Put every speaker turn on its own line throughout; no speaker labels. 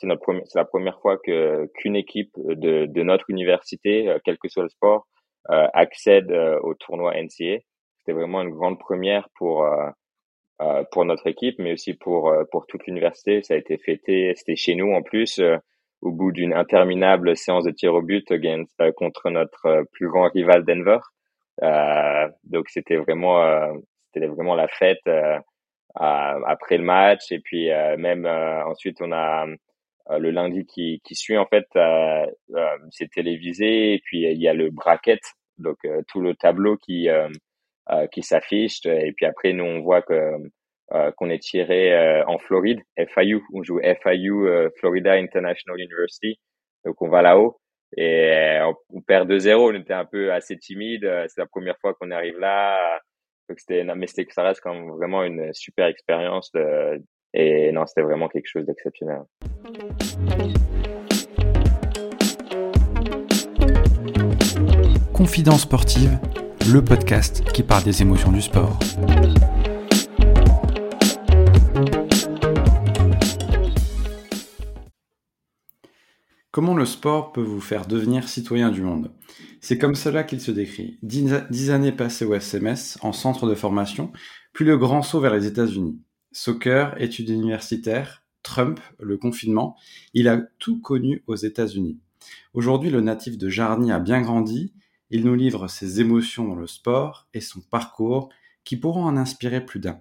c'est notre première, c'est la première fois que qu'une équipe de, de notre université, quel que soit le sport, accède au tournoi NCA. C'était vraiment une grande première pour pour notre équipe, mais aussi pour pour toute l'université. Ça a été fêté, c'était chez nous en plus au bout d'une interminable séance de tir au but against, contre notre plus grand rival Denver. Euh, donc c'était vraiment euh, c'était vraiment la fête euh, après le match et puis même ensuite on a le lundi qui, qui suit en fait c'est télévisé et puis il y a le bracket donc tout le tableau qui qui s'affiche et puis après nous on voit que qu'on est tiré en Floride FIU on joue FIU Florida International University donc on va là-haut et euh, on, perd 2-0, on était un peu assez timide. Euh, c'est la première fois qu'on arrive là. Donc c'était, mais c'était, ça reste quand même vraiment une super expérience. De, et non, c'était vraiment quelque chose d'exceptionnel.
Confidence sportive, le podcast qui parle des émotions du sport. Comment le sport peut vous faire devenir citoyen du monde? C'est comme cela qu'il se décrit. Dix, années passées au SMS, en centre de formation, puis le grand saut vers les États-Unis. Soccer, études universitaires, Trump, le confinement, il a tout connu aux États-Unis. Aujourd'hui, le natif de Jarny a bien grandi, il nous livre ses émotions dans le sport et son parcours qui pourront en inspirer plus d'un.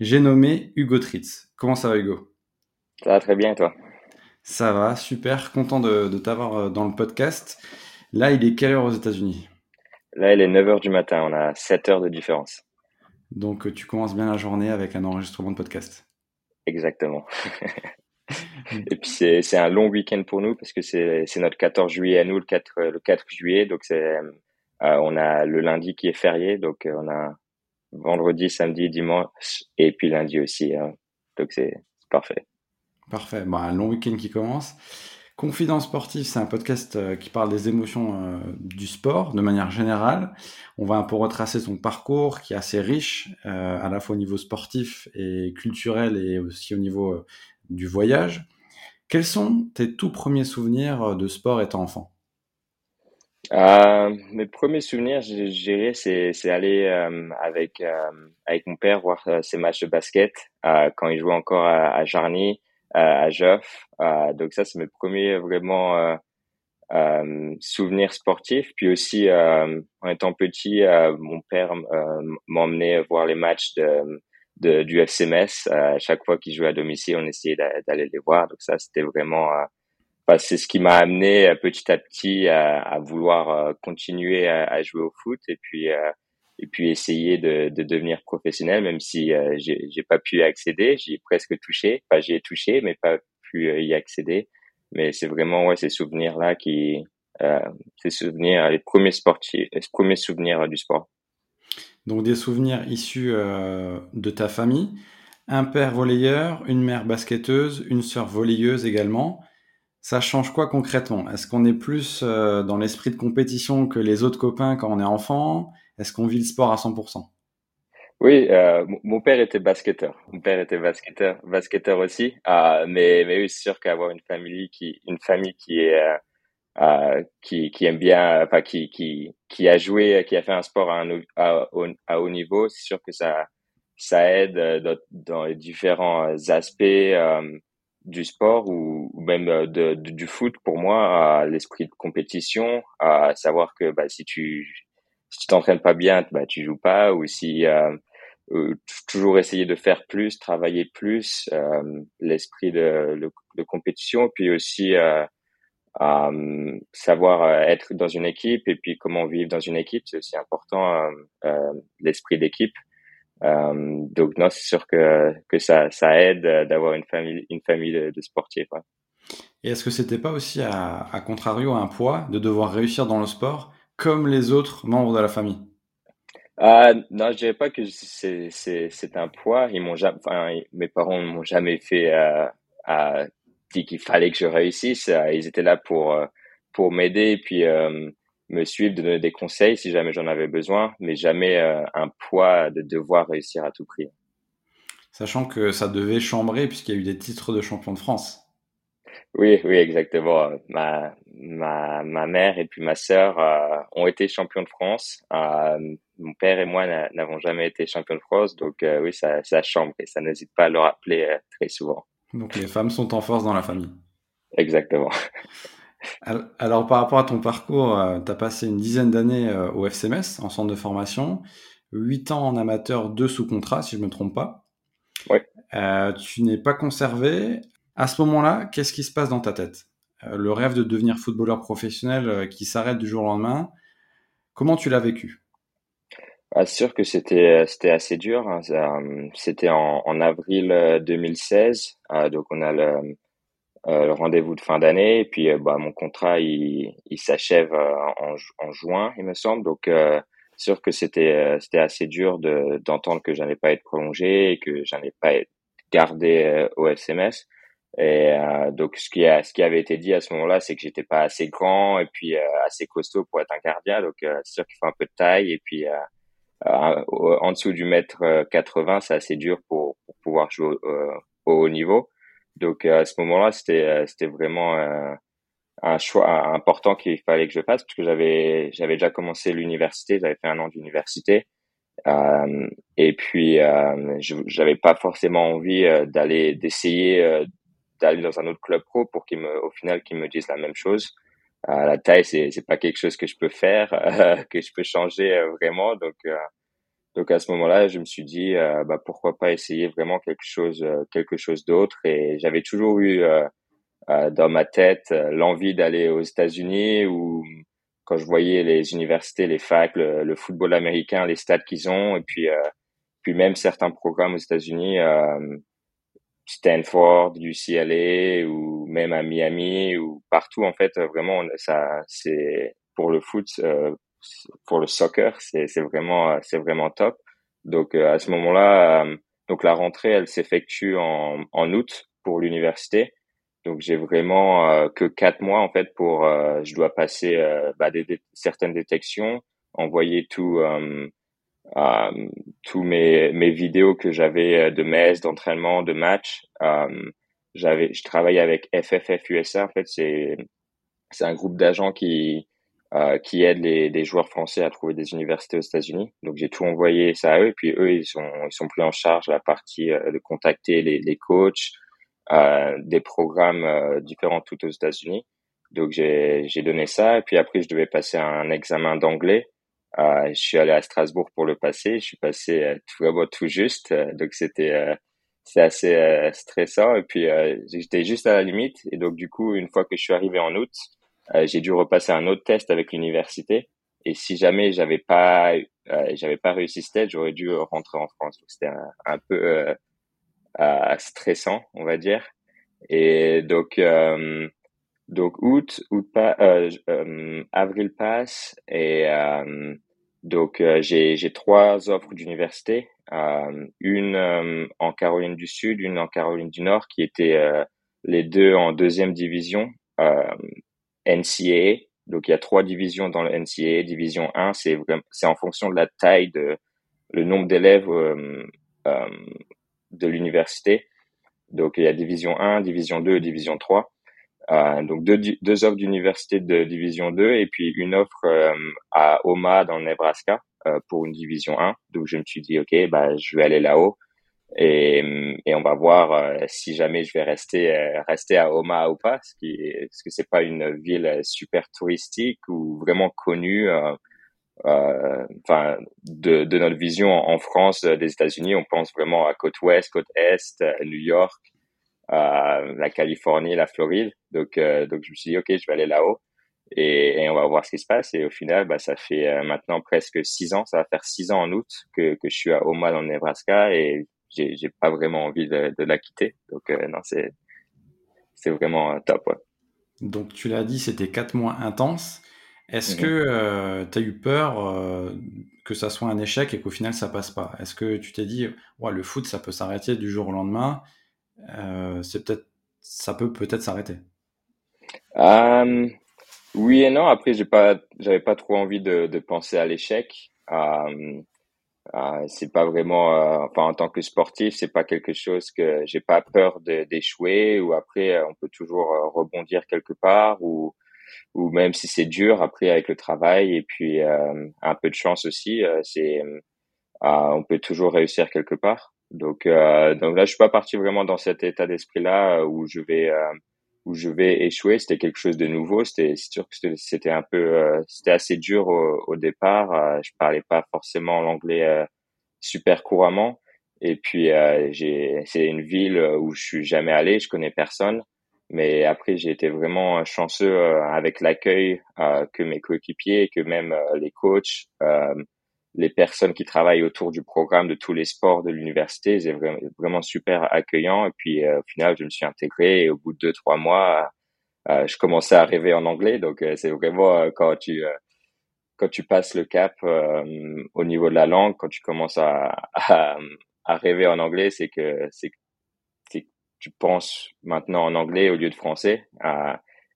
J'ai nommé Hugo Tritz. Comment ça va Hugo?
Ça va très bien toi?
Ça va, super, content de, t'avoir euh, dans le podcast. Là, il est quelle heure aux États-Unis?
Là, il est 9h du matin, on a 7 heures de différence.
Donc, euh, tu commences bien la journée avec un enregistrement de podcast.
Exactement. Et puis, c'est un long week-end pour nous parce que c'est notre 14 juillet à nous, le 4, le 4 juillet. Donc, c'est euh, on a le lundi qui est férié. Donc, on a vendredi, samedi, dimanche et puis lundi aussi. Hein. Donc, c'est parfait.
Parfait. Bah, un long week-end qui commence. Confidence sportive, c'est un podcast euh, qui parle des émotions euh, du sport de manière générale. On va un peu retracer son parcours qui est assez riche, euh, à la fois au niveau sportif et culturel et aussi au niveau du voyage. Quels sont tes tout premiers souvenirs de sport étant enfant?
Mes premiers souvenirs, je dirais, c'est aller avec, avec mon père voir ses matchs de basket quand il jouait encore à, à Jarny à Joff. Euh, donc ça, c'est mes premiers vraiment euh, euh, souvenirs sportifs. Puis aussi, en étant petit, mon père m'emmenait voir les matchs de, de, du FCMS. à chaque fois qu'il jouait à domicile, on essayait d'aller les voir. Donc ça, c'était vraiment c'est ce qui m'a amené petit à petit à, à vouloir continuer à, à, jouer au foot et puis et puis essayer de, de devenir professionnel, même si euh, j'ai pas pu y accéder. J'y ai presque touché, enfin j'y ai touché, mais pas pu euh, y accéder. Mais c'est vraiment ouais ces souvenirs là qui, euh, ces souvenirs, les premiers sportifs, les premiers souvenirs du sport.
Donc des souvenirs issus euh, de ta famille, un père volleyeur, une mère basketteuse, une sœur volleyeuse également. Ça change quoi concrètement? Est-ce qu'on est plus euh, dans l'esprit de compétition que les autres copains quand on est enfant? Est-ce qu'on vit le sport à 100%
Oui, euh, mon père était basketteur. Mon père était basketteur, basketteur aussi. Euh, mais mais oui, c'est sûr qu'avoir une famille qui une famille qui est euh, euh qui, qui aime bien, enfin qui qui qui a joué, qui a fait un sport à, un, à, à haut niveau, c'est sûr que ça ça aide dans, dans les différents aspects du sport ou, même de, du foot pour moi l'esprit de compétition à savoir que bah, si tu si tu t'entraînes pas bien, bah tu joues pas, ou si euh, euh toujours essayer de faire plus, travailler plus, euh, l'esprit de, de, compétition, puis aussi euh, euh savoir euh, être dans une équipe et puis comment vivre dans une équipe, c'est aussi important l'esprit d'équipe. donc non, c'est sûr que que ça ça aide d'avoir une famille une famille de, sportifs.
Et est-ce que c'était pas aussi à, à contrario un poids de devoir réussir dans le sport comme les autres membres de la famille?
Euh, Non, je dirais pas que c'est, un poids. Ils m'ont jamais, enfin, mes parents ne m'ont jamais fait euh, euh, dit qu'il fallait que je réussisse. Euh, ils étaient là pour euh, pour m'aider et puis euh, me suivre, de donner des conseils si jamais j'en avais besoin, mais jamais un poids de devoir réussir à tout prix.
Sachant que ça devait chambrer puisqu'il y a eu des titres de champion de France.
Oui, oui, exactement. Ma, ma, ma mère et puis ma sœur euh, ont été champions de France. Euh, mon père et moi n'avons jamais été champions de France, donc euh, oui, ça, ça chambre et ça n'hésite pas à le rappeler très souvent.
Donc les femmes sont en force dans la famille.
Exactement.
Alors par rapport à ton parcours, tu as passé une dizaine d'années au FCMS en centre de formation, 8 ans en amateur, 2 sous contrat si je ne me trompe pas.
Oui.
tu n'es pas conservé. À ce moment-là, qu'est-ce qui se passe dans ta tête? Euh, Le rêve de devenir footballeur professionnel euh, qui s'arrête du jour au lendemain, comment tu l'as vécu?
Ah, sûr que c'était c'était assez dur. Hein. Euh, c'était en, avril 2016, donc on a le, rendez-vous de fin d'année et puis bah, mon contrat il, s'achève en, juin, il me semble. Donc sûr que c'était assez dur de d'entendre que j'allais pas être prolongé et que j'allais pas être gardé au SMS. Et euh, donc ce qui a, ce qui avait été dit à ce moment-là, c'est que j'étais pas assez grand et puis euh, assez costaud pour être un gardien. Donc euh, c'est sûr qu'il faut un peu de taille et puis euh, en dessous du mètre 80, c'est assez dur pour, pour pouvoir jouer au, haut niveau. Donc à ce moment-là, c'était c'était vraiment un choix important qu'il fallait que je fasse parce que j'avais j'avais déjà commencé l'université, j'avais fait un an d'université. Euh, et puis, euh, j'avais pas forcément envie d'aller d'essayer d'aller dans un autre club pro pour qu'ils me, au final, qu'ils me disent la même chose. Euh, la taille, c'est, c'est pas quelque chose que je peux faire, euh, que je peux changer euh, vraiment. Donc, donc à ce moment-là, je me suis dit, bah pourquoi pas essayer vraiment quelque chose, quelque chose d'autre. Et j'avais toujours eu dans ma tête l'envie d'aller aux États-Unis ou quand je voyais les universités, les facs, le, le football américain, les stades qu'ils ont, et puis puis même certains programmes aux États-Unis. Euh, Stanford, UCLA ou même à Miami ou partout en fait vraiment ça c'est pour le foot euh, pour le soccer c'est c'est vraiment c'est vraiment top. Donc euh, à ce moment-là euh, donc la rentrée elle s'effectue en en août pour l'université. Donc j'ai vraiment que quatre mois en fait pour je dois passer bah, des, certaines détections envoyer tout euh, tous mes mes vidéos que j'avais euh, de messe, d'entraînement, de match. Euh, j'avais, je travaille avec FFF USA. En fait, c'est c'est un groupe d'agents qui euh, qui aide les, les, joueurs français à trouver des universités aux États-Unis. Donc j'ai tout envoyé ça à eux et puis eux ils sont ils sont plus en charge la partie de contacter les, les coachs, euh, des programmes euh, différents tout aux États-Unis. Donc j'ai j'ai donné ça et puis après je devais passer un examen d'anglais euh, je suis allé à Strasbourg pour le passer. Je suis passé euh, tout vraiment tout juste, euh, donc c'était c'est assez stressant. Et puis j'étais juste à la limite. Et donc du coup, une fois que je suis arrivé en août, j'ai dû repasser un autre test avec l'université. Et si jamais j'avais pas j'avais pas réussi ce test, j'aurais dû rentrer en France. C'était un, un, peu stressant, on va dire. Et donc donc août, août pas, euh, euh, avril passe et euh, donc euh, j'ai j'ai trois offres d'université, euh, une euh, en Caroline du Sud, une en Caroline du Nord, qui étaient les deux en deuxième division NCAA. Donc il y a trois divisions dans le NCAA. Division 1, c'est c'est en fonction de la taille de le nombre d'élèves de l'université. Donc il y a division 1, division 2 et division 3. Euh, donc deux, deux offres d'université de division 2 et puis une offre euh, à Omaha dans le Nebraska euh, pour une division 1. Donc je me suis dit ok bah je vais aller là-haut et, et on va voir si jamais je vais rester rester à Omaha ou pas, ce qui parce que c'est pas une ville super touristique ou vraiment connue. Enfin, de, de notre vision en France des États-Unis, on pense vraiment à côte ouest, côte est, New York, la Californie, la Floride. Donc, euh, donc je me suis dit, OK, je vais aller là-haut et, et, on va voir ce qui se passe. Et au final, bah, ça fait euh, maintenant presque six ans, ça va faire six ans en août que, que je suis à Omaha dans le Nebraska et j'ai, j'ai pas vraiment envie de, de la quitter. Donc, euh, non, c'est, c'est vraiment top. Ouais.
Donc, tu l'as dit, c'était quatre mois intenses. Est-ce que euh, tu as eu peur euh, que ça soit un échec et qu'au final ça passe pas? Est-ce que tu t'es dit, ouais, le foot ça peut s'arrêter du jour au lendemain c'est peut-être, ça peut peut-être s'arrêter.
Euh, oui et non. Après, j'ai pas, j'avais pas trop envie de, penser à l'échec. Euh, euh, c'est pas vraiment, euh, enfin en tant que sportif, c'est pas quelque chose que j'ai pas peur d'échouer ou après on peut toujours rebondir quelque part ou même si c'est dur après avec le travail et puis un peu de chance aussi, c'est on peut toujours réussir quelque part. Donc donc là je suis pas parti vraiment dans cet état d'esprit là où je vais où je vais échouer. C'était quelque chose de nouveau. C'était sûr que c'était un peu, euh, c'était assez dur au, au départ. Euh, je parlais pas forcément l'anglais euh, super couramment. Et puis j'ai, c'est une ville où je suis jamais allé. Je connais personne. Mais après, j'ai été vraiment chanceux avec l'accueil que mes coéquipiers, que même les coachs les personnes qui travaillent autour du programme de tous les sports de l'université, c'est vraiment, super accueillant. Et puis euh, au final, je me suis intégré et au bout de deux trois mois, euh, je commençais à rêver en anglais. Donc euh, c'est vraiment quand tu quand tu passes le cap au niveau de la langue, quand tu commences à, à, à rêver en anglais, c'est que c'est tu penses maintenant en anglais au lieu de français.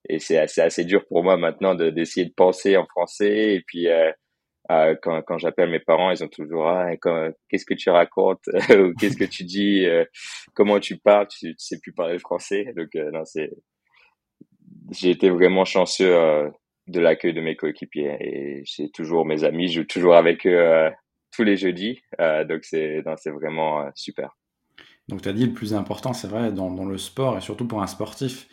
et c'est assez, assez dur pour moi maintenant d'essayer de, penser en français et puis euh, quand, quand j'appelle mes parents, ils ont toujours ah, qu'est-ce que tu racontes ou qu'est-ce que tu dis, euh, comment tu parles, tu, sais plus parler français. Donc euh, non, c'est j'ai été vraiment chanceux de l'accueil de mes coéquipiers et j'ai toujours mes amis, je joue toujours avec eux tous les jeudis. donc c'est c'est vraiment super.
Donc tu as dit le plus important, c'est vrai dans, le sport et surtout pour un sportif, euh,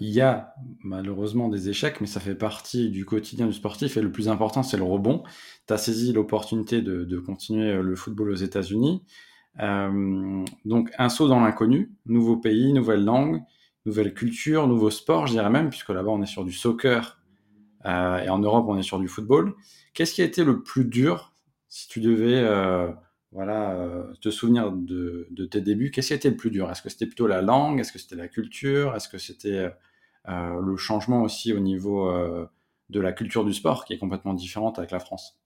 il y a malheureusement des échecs, mais ça fait partie du quotidien du sportif. Et le plus important, c'est le rebond. Tu as saisi l'opportunité de, continuer euh, le football aux États-Unis. Euh, donc un saut dans l'inconnu, nouveau pays, nouvelle langue, nouvelle culture, nouveau sport, je dirais même, puisque là-bas on est sur du soccer et en Europe on est sur du football. Qu'est-ce qui a été le plus dur si tu devais voilà, euh, te souvenir de, tes débuts, qu'est-ce qui a été le plus dur? Est-ce que c'était plutôt la langue? Est-ce que c'était la culture? Est-ce que c'était euh, le changement aussi au niveau euh, de la culture du sport qui est complètement différente avec la France?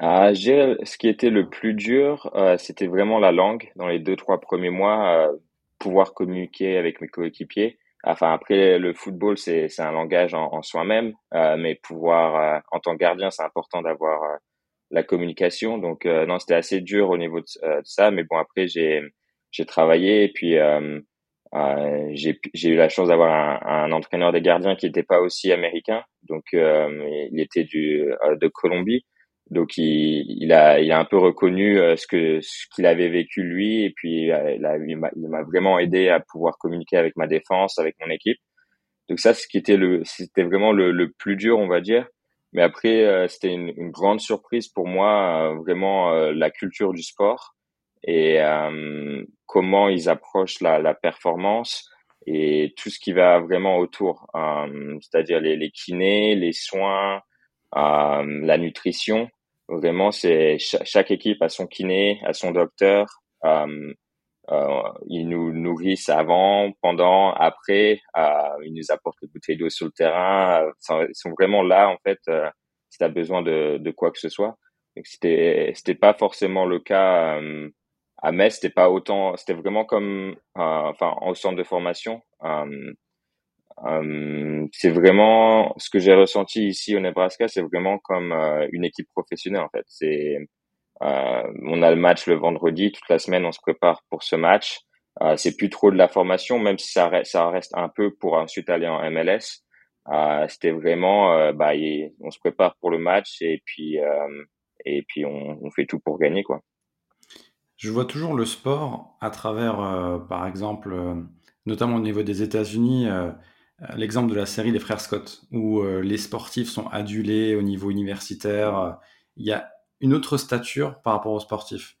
Ah, ce qui était le plus dur, c'était vraiment la langue. Dans les deux, trois premiers mois, pouvoir communiquer avec mes coéquipiers. Enfin, après, le football, c'est un langage en, en soi-même, mais pouvoir, en tant que gardien, c'est important d'avoir la communication. Donc euh, non, c'était assez dur au niveau euh, de, ça, mais bon après j'ai j'ai travaillé et puis euh, j'ai j'ai eu la chance d'avoir un, un, entraîneur des gardiens qui n'était pas aussi américain, donc il était du de Colombie. Donc il, il, a il a un peu reconnu ce que ce qu'il avait vécu lui et puis il, a, il m'a vraiment aidé à pouvoir communiquer avec ma défense, avec mon équipe. Donc ça, ce le c'était vraiment le, le plus dur, on va dire. Mais après, euh, c'était une, une, grande surprise pour moi, euh, vraiment euh, la culture du sport et comment ils approchent la, la, performance et tout ce qui va vraiment autour, c'est-à-dire les, les, kinés, les soins, la nutrition. Vraiment, c'est chaque équipe a son kiné, a son docteur. Euh, ils nous nourrissent avant, pendant, après. Euh, ils nous apportent des bouteilles d'eau sur le terrain. Euh, ils sont vraiment là, en fait, euh, si tu as besoin de, de, quoi que ce soit. Donc, c'était, c'était pas forcément le cas euh, à Metz. C'était pas autant, c'était vraiment comme, enfin, au centre de formation. c'est vraiment ce que j'ai ressenti ici au Nebraska, c'est vraiment comme une équipe professionnelle en fait. C'est euh, on a le match le vendredi, toute la semaine on se prépare pour ce match. Euh, c'est plus trop de la formation, même si ça reste, reste un peu pour ensuite aller en MLS. Euh, c'était vraiment, euh, bah, on se prépare pour le match et puis euh, on, fait tout pour gagner quoi.
Je vois toujours le sport à travers, euh, par exemple, notamment au niveau des États-Unis, l'exemple de la série des frères Scott, où les sportifs sont adulés au niveau universitaire. Il y a une autre stature par rapport aux sportifs.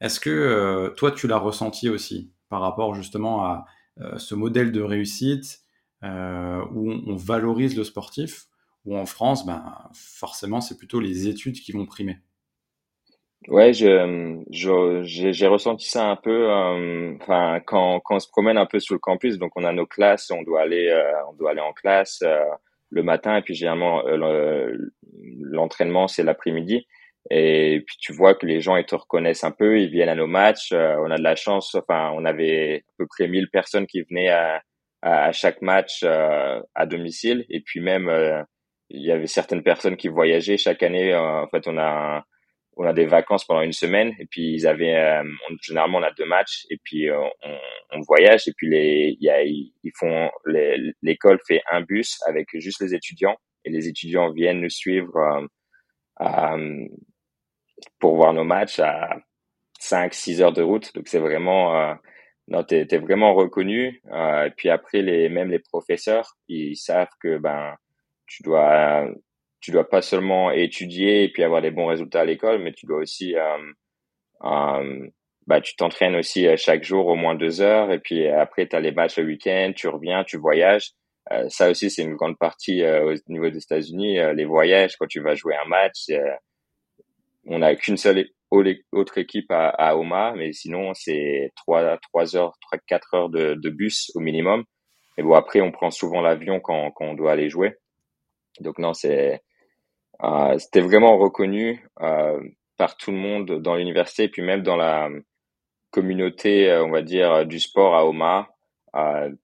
Est-ce que euh, toi, tu l'as ressenti aussi par rapport justement à euh, ce modèle de réussite euh, où on, valorise le sportif, ou en France, ben, forcément, c'est plutôt les études qui vont primer?
Ouais, j'ai, ressenti ça un peu, enfin, quand, quand on se promène un peu sur le campus, donc on a nos classes, on doit aller, on doit aller en classe le matin, et puis généralement l'entraînement c'est l'après-midi. Et puis tu vois que les gens ils te reconnaissent un peu, ils viennent à nos matchs. Euh, on a de la chance, enfin on avait à peu près 1000 personnes qui venaient à, à, chaque match euh, à domicile. Et puis même euh, il y avait certaines personnes qui voyageaient chaque année. en fait on a on a des vacances pendant une semaine et puis ils avaient euh, généralement on a deux matchs et puis euh, on, on, voyage et puis les y a ils font l'école fait un bus avec juste les étudiants et les étudiants viennent nous suivre euh, pour voir nos matchs à 5 6 heures de route donc c'est vraiment non t'es es vraiment reconnu et puis après les même les professeurs ils savent que ben tu dois tu dois pas seulement étudier et puis avoir des bons résultats à l'école, mais tu dois aussi, euh, euh, bah, tu t'entraînes aussi euh, chaque jour au moins deux heures et puis après tu as les matchs le week-end, tu reviens, tu voyages. Euh, ça aussi, c'est une grande partie au niveau des États-Unis. les voyages, quand tu vas jouer un match, on n'a qu'une seule autre équipe à, à Oma, mais sinon c'est trois trois heures, trois quatre heures de, de bus au minimum. Et bon après, on prend souvent l'avion quand, quand on doit aller jouer. Donc non, c'est euh, c'était vraiment reconnu euh, par tout le monde dans l'université et puis même dans la communauté, euh, on va dire, du sport à Oma. il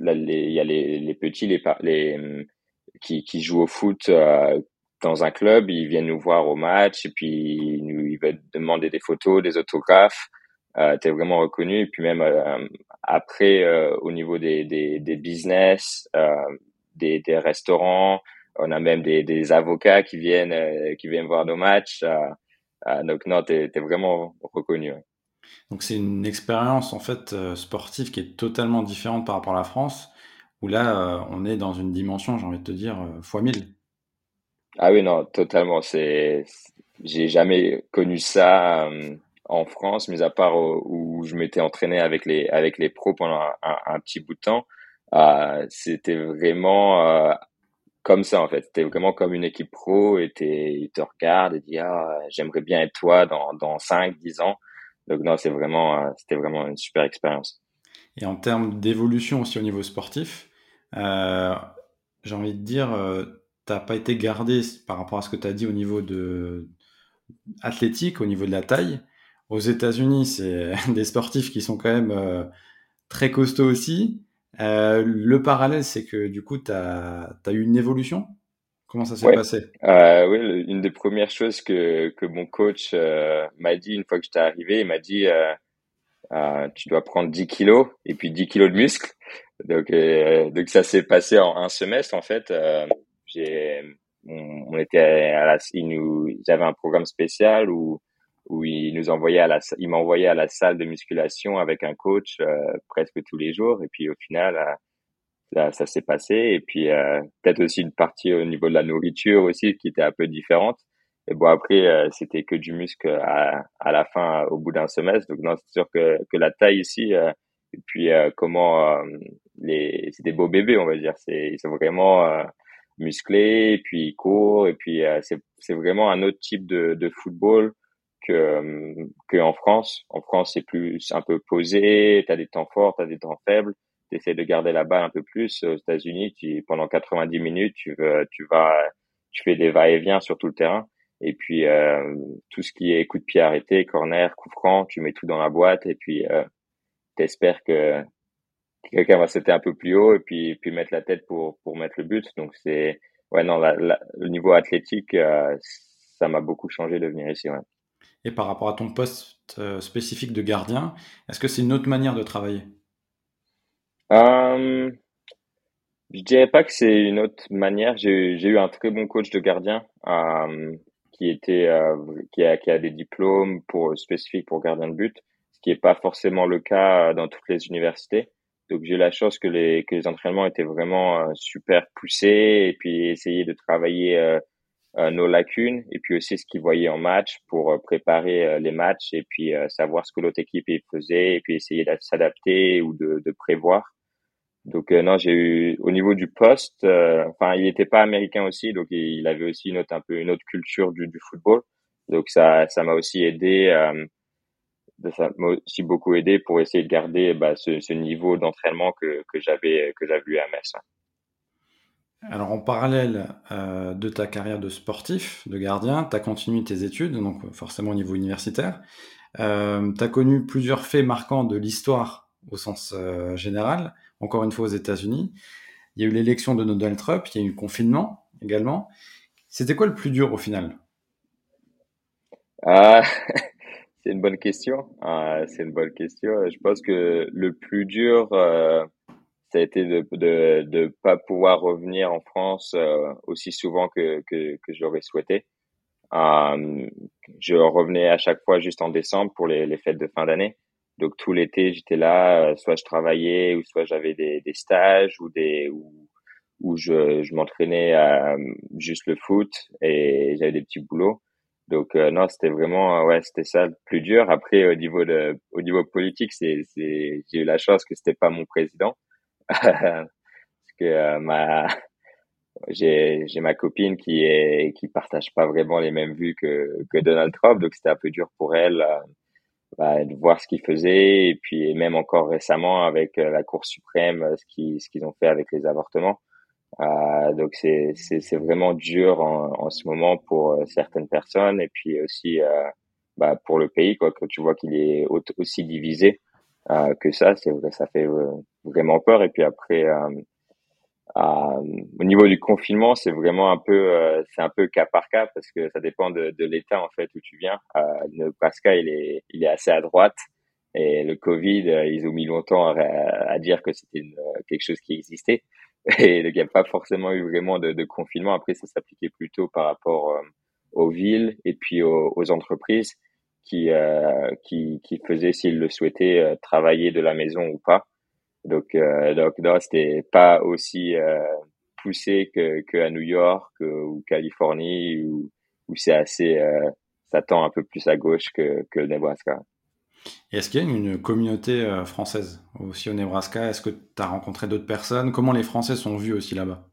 y a les, les petits, les, les qui, qui jouent au foot dans un club, ils viennent nous voir au match et puis ils, nous, ils veulent demander des photos, des autographes. Euh, t'es vraiment reconnu et puis même après au niveau des, des, business, des, des restaurants, on a même des, avocats qui viennent, euh, qui viennent voir nos matchs. Euh, euh, donc non, tu es, vraiment reconnu.
Donc c'est une expérience en fait sportive qui est totalement différente par rapport à la France, où là on est dans une dimension, j'ai envie de te dire, fois mille.
Ah oui, non, totalement. C'est, j'ai jamais connu ça en France, mis à part où, je m'étais entraîné avec les avec les pros pendant un, petit bout de temps. Euh, c'était vraiment comme ça en fait. T'es vraiment comme une équipe pro et ils te regardent et disent ah j'aimerais bien être toi dans dans cinq, dix ans. Donc non, c'est vraiment c'était vraiment une super expérience.
Et en termes d'évolution aussi au niveau sportif, euh, j'ai envie de dire, euh, t'as pas été gardé par rapport à ce que tu as dit au niveau de athlétique, au niveau de la taille. Aux États-Unis, c'est des sportifs qui sont quand même euh, très costauds aussi. Euh, le parallèle, c'est que du coup, tu as, eu une évolution? Comment ça s'est passé?
Euh, Oui, une des premières choses que, que mon coach m'a dit une fois que j'étais arrivé, il m'a dit tu dois prendre 10 kilos et puis 10 kilos de muscles. Donc, donc ça s'est passé en un semestre en fait. On, était à la, il nous, j'avais un programme spécial où où il nous envoyait à la, il m'envoyait à la salle de musculation avec un coach euh, presque tous les jours. Et puis au final, euh, ça s'est passé. Et puis euh, peut-être aussi une partie au niveau de la nourriture aussi qui était un peu différente. Et bon après, c'était que du muscle à, la fin, au bout d'un semestre. Donc non, c'est sûr que, que la taille ici, et puis comment les, c'est des beaux bébés, on va dire. C'est, ils sont vraiment musclés, et puis ils courent, et puis c'est, c'est vraiment un autre type de, de football que que en France. En France, c'est plus un peu posé. T'as des temps forts, t'as des temps faibles. T'essaies de garder la balle un peu plus. Aux États-Unis, tu, pendant 90 minutes, tu veux, tu vas, tu fais des va-et-vient sur tout le terrain. Et puis euh, tout ce qui est coup de pied arrêté, corner, coup franc, tu mets tout dans la boîte et puis euh, t'espères que quelqu'un va sauter un peu plus haut et puis puis mettre la tête pour pour mettre le but. Donc c'est ouais non le niveau athlétique euh, ça m'a beaucoup changé de venir ici. Ouais.
Et par rapport à ton poste euh, spécifique de gardien, est-ce que c'est une autre manière de travailler?
Euh, Je dirais pas que c'est une autre manière. J'ai eu un très bon coach de gardien euh, qui était euh, qui, a, qui a des diplômes pour spécifiques pour gardien de but, ce qui n'est pas forcément le cas dans toutes les universités. Donc j'ai la chance que les que les entraînements étaient vraiment super poussés et puis essayer de travailler euh, nos lacunes et puis aussi ce qu'ils voyaient en match pour euh, préparer euh, les matchs et puis savoir ce que l'autre équipe faisait et puis essayer de s'adapter ou de, de, prévoir. Donc non, j'ai eu au niveau du poste, enfin il n'était pas américain aussi, donc il avait aussi une autre un peu une autre culture du, du football. Donc ça ça m'a aussi aidé, ça m'a aussi beaucoup aidé pour essayer de garder bah, ce, ce niveau d'entraînement que que j'avais que j'avais eu à Metz.
Alors en parallèle euh, de ta carrière de sportif, de gardien, tu as continué tes études, donc forcément au niveau universitaire. Euh, tu as connu plusieurs faits marquants de l'histoire au sens euh, général, encore une fois aux États-Unis. Il y a eu l'élection de Donald Trump, il y a eu le confinement également. C'était quoi le plus dur au final?
Ah, c'est une bonne question. Ah, c'est une bonne question. Je pense que le plus dur, euh, ça a été de de de pas pouvoir revenir en France euh, aussi souvent que que que j'aurais souhaité. Euh, je revenais à chaque fois juste en décembre pour les les fêtes de fin d'année. Donc tout l'été, j'étais là, euh, soit je travaillais ou soit j'avais des des stages ou des ou je je m'entraînais à juste le foot et j'avais des petits boulots. Donc euh, non, c'était vraiment euh, ouais, c'était ça le plus dur. Après au niveau de au niveau politique, c'est c'est j'ai eu la chance que c'était pas mon président parce que euh, ma j'ai j'ai ma copine qui est qui partage pas vraiment les mêmes vues que que Donald Trump, donc c'était un peu dur pour elle bah, de voir ce qu'il faisait et puis même encore récemment avec la Cour suprême ce qui ce qu'ils ont fait avec les avortements. Euh, donc c'est c'est vraiment dur en en ce moment pour euh, certaines personnes et puis aussi euh, bah pour le pays quoi que tu vois qu'il est aussi divisé euh, que ça c'est ça fait euh, vraiment peur. Et puis après euh, au niveau du confinement c'est vraiment un peu c'est un peu cas par cas parce que ça dépend de de l'état en fait où tu viens. Euh, Nebraska il est il est assez à droite et le Covid ils ont mis longtemps à, à dire que c'était quelque chose qui existait et il n'y a pas forcément eu vraiment de, de confinement. Après, ça s'appliquait plutôt par rapport euh, aux villes et puis aux, aux entreprises qui, euh, qui, qui faisaient, s'ils le souhaitaient, euh, travailler de la maison ou pas. Donc, euh, donc non, c'était pas aussi euh, poussé que, que à New York ou Californie où, où c'est assez, ça tend un peu plus à gauche que, que le Nebraska.
Est-ce qu'il y a une communauté euh, française aussi au Nebraska? Est-ce que tu as rencontré d'autres personnes? Comment les Français sont vus aussi là-bas?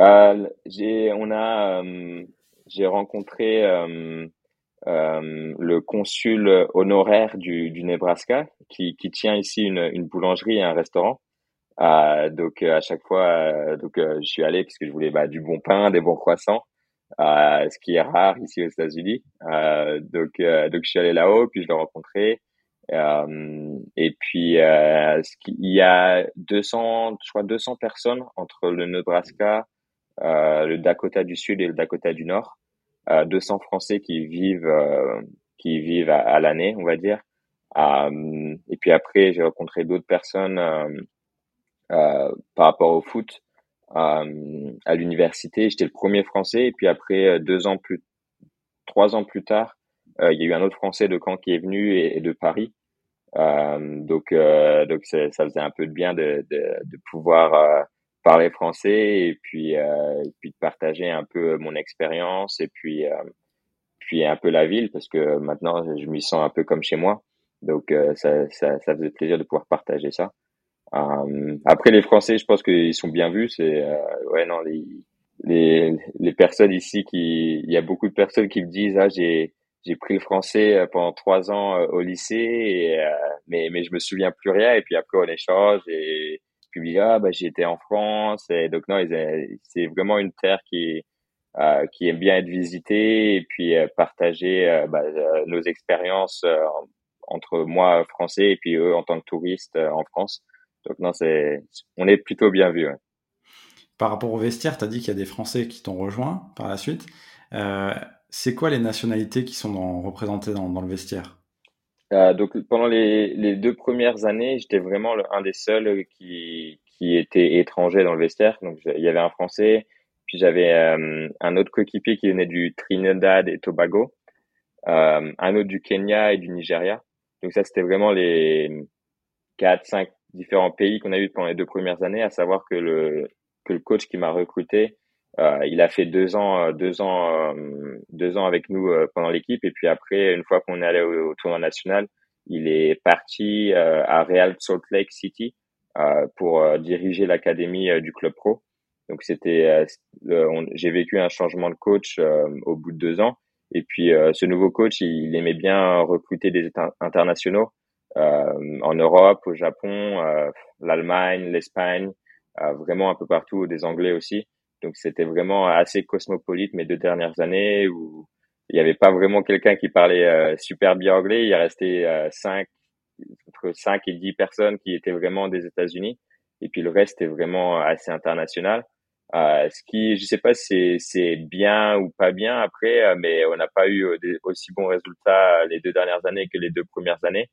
Euh, J'ai, on a, euh, j'ai rencontré le consul honoraire du, du Nebraska qui, qui tient ici une, une boulangerie et un restaurant. Donc à chaque fois, donc je suis allé parce que je voulais bah, du bon pain, des bons croissants, ce qui est rare ici aux États-Unis. donc donc je suis allé là-haut, puis je l'ai rencontré. Euh, et puis, euh, il y a 200, je crois 200 personnes entre le Nebraska, euh, le Dakota du Sud et le Dakota du Nord. 200 Français qui vivent, qui vivent à, l'année, on va dire. et puis après, j'ai rencontré d'autres personnes par rapport au foot à l'université. J'étais le premier Français. Et puis après, deux ans plus, trois ans plus tard, il y a eu un autre Français de Caen qui est venu et de Paris. Euh, donc, euh, donc ça faisait un peu de bien de, de, de pouvoir euh, parler français et puis, et puis de partager un peu mon expérience et puis, puis un peu la ville parce que maintenant je m'y sens un peu comme chez moi. Donc ça, ça, ça faisait plaisir de pouvoir partager ça. après les Français, je pense qu'ils sont bien vus. C'est ouais non les, les les personnes ici qui il y a beaucoup de personnes qui me disent ah j'ai j'ai pris le français euh, pendant trois ans euh, au lycée, et, euh, mais mais je me souviens plus rien. Et puis après on échange et puis ah bah j'étais en France. Et donc non, c'est vraiment une terre qui euh, qui aime bien être visitée et puis partager bah, nos expériences entre moi français et puis eux en tant que touristes en France. Donc non, c'est on est plutôt bien vu. Ouais.
Par rapport au vestiaire, tu as dit qu'il y a des Français qui t'ont rejoint par la suite. Euh, c'est quoi les nationalités qui sont représentées dans, le vestiaire?
Euh, Donc pendant les, deux premières années, j'étais vraiment le, un des seuls qui, qui était étranger dans le vestiaire. Donc il y avait un Français, puis j'avais euh, un autre coéquipier qui venait du Trinidad et Tobago, euh, un autre du Kenya et du Nigeria. Donc ça c'était vraiment les quatre, cinq différents pays qu'on a eu pendant les deux premières années, à savoir que le que le coach qui m'a recruté euh, il a fait deux ans, euh, deux ans, euh, deux ans avec nous pendant l'équipe et puis après, une fois qu'on est allé au, tournoi national, il est parti à Real Salt Lake City pour diriger l'académie du club pro. Donc c'était, j'ai vécu un changement de coach au bout de deux ans. Et puis ce nouveau coach, il, aimait bien recruter des internationaux en Europe, au Japon, l'Allemagne, l'Espagne, vraiment un peu partout, des Anglais aussi. Donc c'était vraiment assez cosmopolite mes deux dernières années où il n'y avait pas vraiment quelqu'un qui parlait euh, super bien anglais. Il resté euh, cinq, entre 5 et 10 personnes qui étaient vraiment des États-Unis. Et puis le reste est vraiment assez international. ce qui, je sais pas si c'est bien ou pas bien après, mais on n'a pas eu des, aussi bons résultats les deux dernières années que les deux premières années.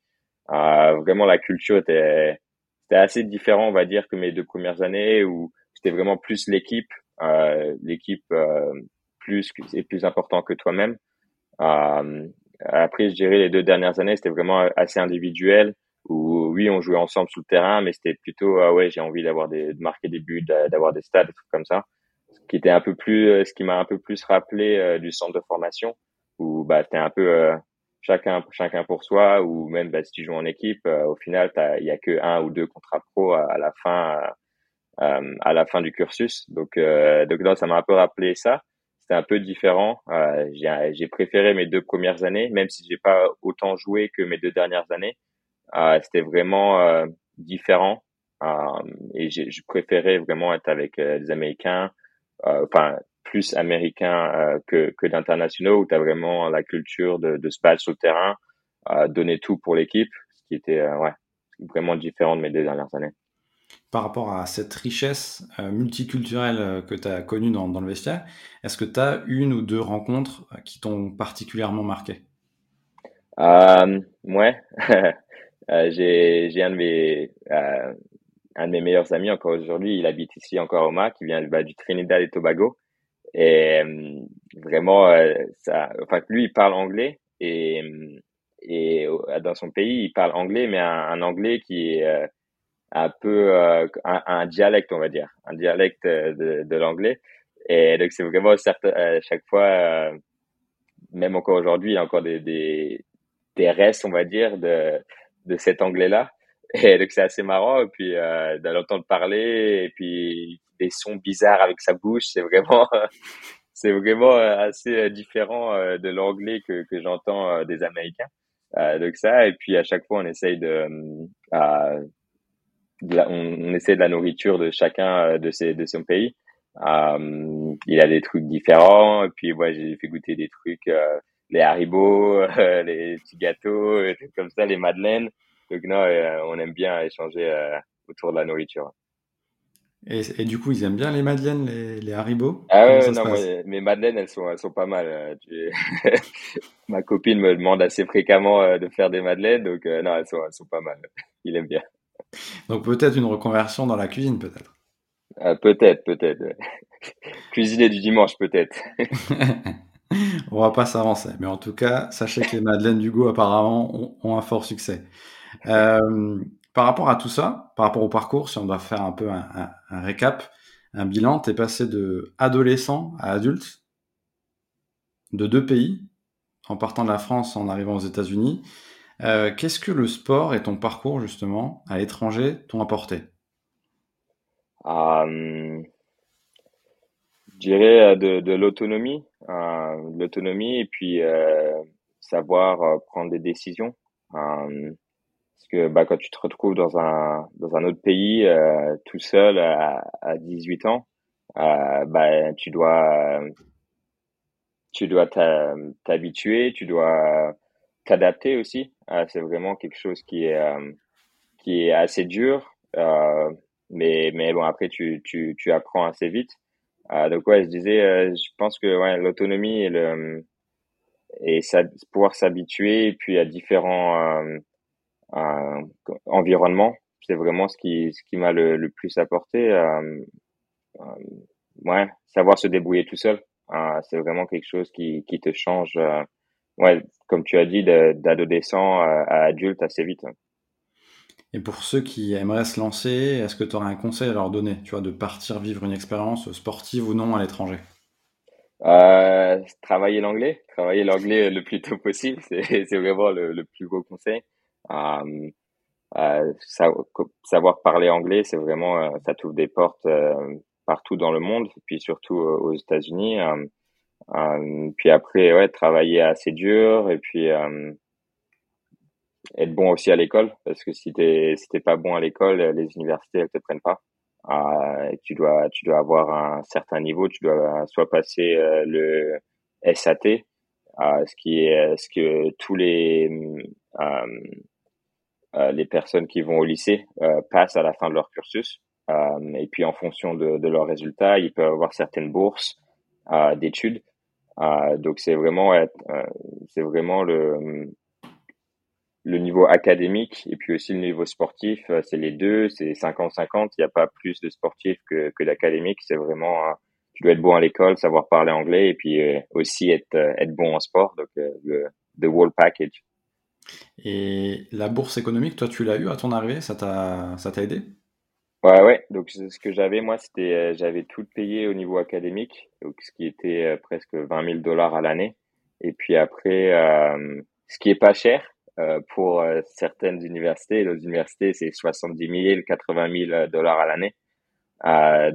vraiment, la culture était, c'était assez différent, on va dire, que mes deux premières années où c'était vraiment plus l'équipe, l'équipe plus est plus important que toi-même. Euh, après, je dirais les deux dernières années, c'était vraiment assez individuel. Où oui, on jouait ensemble sur le terrain, mais c'était plutôt ah ouais, j'ai envie d'avoir des de marquer des buts, d'avoir des stats, des trucs comme ça. Ce qui était un peu plus, euh, ce qui m'a un peu plus rappelé euh, du centre de formation, où bah c'était un peu euh, chacun chacun pour soi, ou même bah, si tu joues en équipe, au final, il y a que un ou deux contrats pro à, la fin à la fin du cursus. Donc donc non, ça m'a un peu rappelé ça c'était un peu différent. Euh, j'ai préféré mes deux premières années, même si j'ai pas autant joué que mes deux dernières années. Euh, c'était vraiment euh, différent euh, et je préférais vraiment être avec euh, des Américains, euh, enfin plus américains que, que d'internationaux où tu as vraiment la culture de, de se sur le terrain, donner tout pour l'équipe, ce qui était ouais vraiment différent de mes deux dernières années
par rapport à cette richesse euh, multiculturelle euh, que tu as connue dans, le vestiaire, est-ce que tu as une ou deux rencontres euh, qui t'ont particulièrement marqué?
Euh, Ouais, j'ai un, de mes, meilleurs amis encore aujourd'hui, il habite ici encore au MAC, qui vient bah, du Trinidad et Tobago. Et vraiment, lui, il parle anglais et, et dans son pays, il parle anglais, mais un, un anglais qui est un peu euh, un, dialecte, on va dire, un dialecte de, de l'anglais. Et donc c'est vraiment certain, à chaque fois, euh, même encore aujourd'hui, il y a encore des, des, des restes, on va dire, de, de cet anglais-là. Et donc c'est assez marrant. Et puis euh, l'entendre parler, et puis des sons bizarres avec sa bouche, c'est vraiment, c'est vraiment assez différent de l'anglais que, que j'entends des Américains. donc ça, et puis à chaque fois on essaye de on, essaie de la nourriture de chacun euh, de, ses, de son pays. Euh, il a des trucs différents. Et puis, moi, j'ai fait goûter des trucs, euh, les haribots, les petits gâteaux, des trucs comme ça, les madeleines. Donc, non, on aime bien échanger autour de la nourriture.
Et, et, du coup, ils aiment bien les madeleines, les, les haribots?
Ah ouais, non, moi, mes madeleines, elles sont, elles sont pas mal. Ma copine me demande assez fréquemment de faire des madeleines, donc non, elles sont, elles sont pas mal. Il aime bien.
Donc peut-être une reconversion dans la cuisine, peut-être.
Euh, peut-être, peut-être. Cuisiner du dimanche, peut-être.
On va pas s'avancer, mais en tout cas, sachez que les madeleines d'Hugo apparemment ont, un fort succès. Euh, par rapport à tout ça, par rapport au parcours, si on doit faire un peu un, récap, un bilan, tu es passé de adolescent à adulte, de deux pays, en partant de la France, en arrivant aux États-Unis. Euh, qu'est-ce que le sport et ton parcours justement à l'étranger t'ont apporté?
Euh, Je dirais euh, de, l'autonomie, l'autonomie et puis savoir prendre des décisions. parce que bah, quand tu te retrouves dans un dans un autre pays tout seul à, à 18 ans, bah, tu dois tu dois t'habituer, tu dois t'adapter aussi. Euh, c'est vraiment quelque chose qui est euh, qui est assez dur, euh, mais mais bon après tu tu tu apprends assez vite. donc ouais, je disais, je pense que l'autonomie et le et pouvoir s'habituer puis à différents environnements, c'est vraiment ce qui ce qui m'a le, le plus apporté. ouais, savoir se débrouiller tout seul, c'est vraiment quelque chose qui qui te change ouais, comme tu as dit, d'adolescent à adulte assez vite.
Et pour ceux qui aimeraient se lancer, est-ce que tu aurais un conseil à leur donner, tu vois, de partir vivre une expérience sportive ou non à l'étranger?
Euh, Travailler l'anglais, travailler l'anglais le plus tôt possible, c'est vraiment le, le, plus gros conseil. Euh, euh, savoir parler anglais, c'est vraiment, ça t'ouvre des portes partout dans le monde, et puis surtout aux États-Unis. Euh, puis après, ouais, travailler assez dur et puis euh, être bon aussi à l'école parce que si t'es si t'es pas bon à l'école, les universités elles te prennent pas. Euh, tu dois tu dois avoir un certain niveau, tu dois soit passer le SAT, ce qui est ce que tous les les personnes qui vont au lycée passent à la fin de leur cursus. et puis en fonction de, de, leurs résultats, ils peuvent avoir certaines bourses d'études. donc c'est vraiment c'est vraiment le le niveau académique et puis aussi le niveau sportif, c'est les deux, c'est 50-50. Il n'y a pas plus de sportifs que, que d'académiques. C'est vraiment, tu dois être bon à l'école, savoir parler anglais et puis aussi être, être bon en sport. Donc, le the whole package.
Et la bourse économique, toi, tu l'as eu à ton arrivée? Ça t'a aidé?
Ouais, ouais. Donc, ce que j'avais, moi, c'était, euh, j'avais tout payé au niveau académique, donc ce qui était euh, presque 20 000 dollars à l'année. Et puis après, euh, ce qui est pas cher pour certaines universités, les universités, c'est 70 000, 80 000 dollars à l'année.